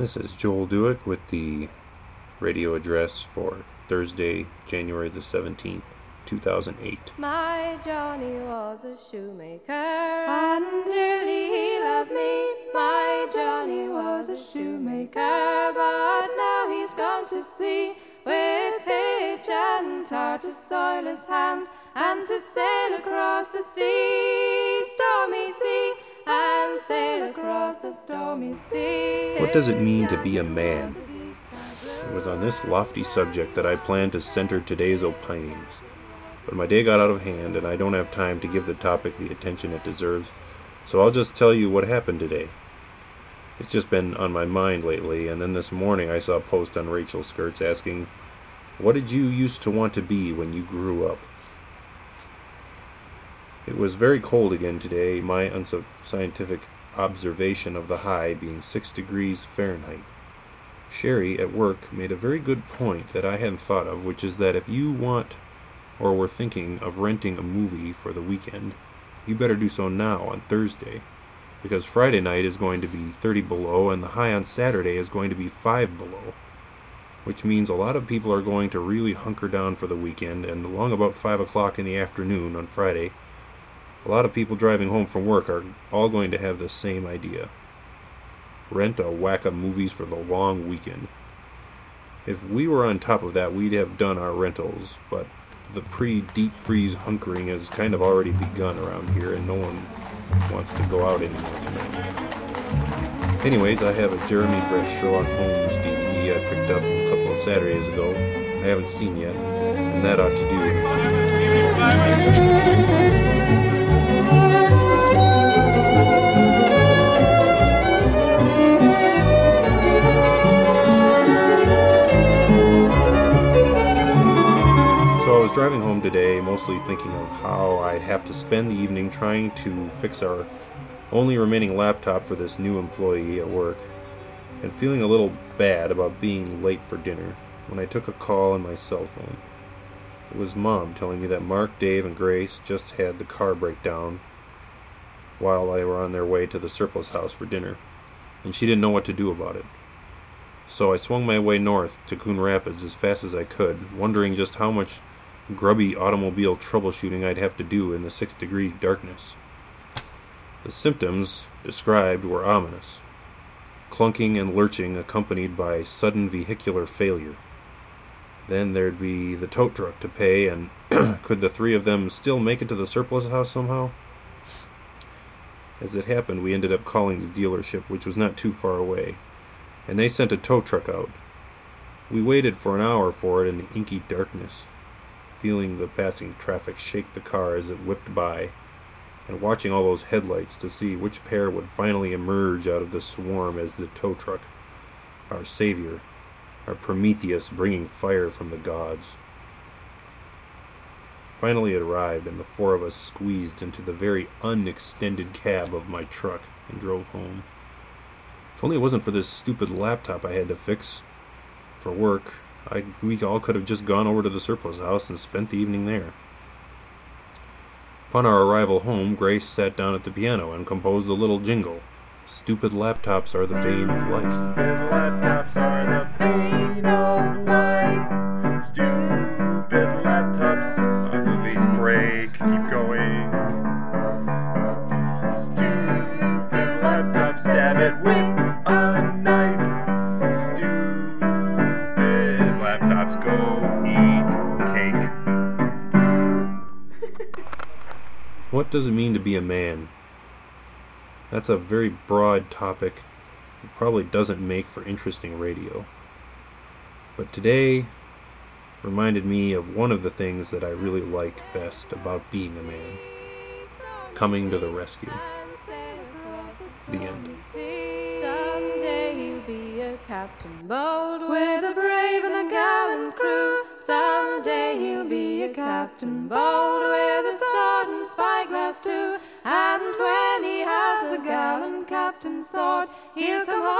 This is Joel Dewick with the radio address for Thursday, January the 17th, 2008. My Johnny was a shoemaker, and dearly he loved me. My Johnny was a shoemaker, but now he's gone to sea with pitch and tar to soil his hands and to sail across the sea, stormy sea, What does it mean to be a man? It was on this lofty subject that I planned to center today's opinings. But my day got out of hand, and I don't have time to give the topic the attention it deserves, so I'll just tell you what happened today. It's just been on my mind lately, and then this morning I saw a post on Rachel Skirts asking, What did you used to want to be when you grew up? It was very cold again today, my unscientific observation of the high being 6 degrees Fahrenheit. Sherry at work made a very good point that I hadn't thought of, which is that if you want or were thinking of renting a movie for the weekend, you better do so now on Thursday because Friday night is going to be 30 below and the high on Saturday is going to be 5 below, which means a lot of people are going to really hunker down for the weekend, and along about 5 o'clock in the afternoon on Friday, a lot of people driving home from work are all going to have the same idea rent a whack of movies for the long weekend. If we were on top of that, we'd have done our rentals, but the pre deep freeze hunkering has kind of already begun around here, and no one wants to go out anymore tonight. Anyways, I have a Jeremy Brett Sherlock Holmes DVD I picked up a couple of Saturdays ago. I haven't seen yet, and that ought to do it. Driving home today, mostly thinking of how I'd have to spend the evening trying to fix our only remaining laptop for this new employee at work, and feeling a little bad about being late for dinner when I took a call on my cell phone. It was Mom telling me that Mark, Dave, and Grace just had the car break down while they were on their way to the surplus house for dinner, and she didn't know what to do about it. So I swung my way north to Coon Rapids as fast as I could, wondering just how much grubby automobile troubleshooting I'd have to do in the six degree darkness. The symptoms described were ominous clunking and lurching, accompanied by sudden vehicular failure. Then there'd be the tow truck to pay, and could the three of them still make it to the surplus house somehow? As it happened, we ended up calling the dealership, which was not too far away, and they sent a tow truck out. We waited for an hour for it in the inky darkness, feeling the passing traffic shake the car as it whipped by, and watching all those headlights to see which pair would finally emerge out of the swarm as the tow truck, our savior, our Prometheus bringing fire from the gods. Finally, it arrived, and the four of us squeezed into the very unextended cab of my truck and drove home. If only it wasn't for this stupid laptop I had to fix for work, I, we all could have just gone over to the surplus house and spent the evening there. Upon our arrival home, Grace sat down at the piano and composed a little jingle. Stupid laptops are the bane of life. Stupid laptops are the bane of life. Stupid laptops. Movies break. Keep going. Stupid laptops. Stab it with What does it mean to be a man? That's a very broad topic. It probably doesn't make for interesting radio. But today reminded me of one of the things that I really like best about being a man coming to the rescue. The end. Someday he'll be a captain bold with a brave and a gallant crew. Someday he'll be a captain bold with a sword and spyglass too. And when he has a gallant captain's sword, he'll come home.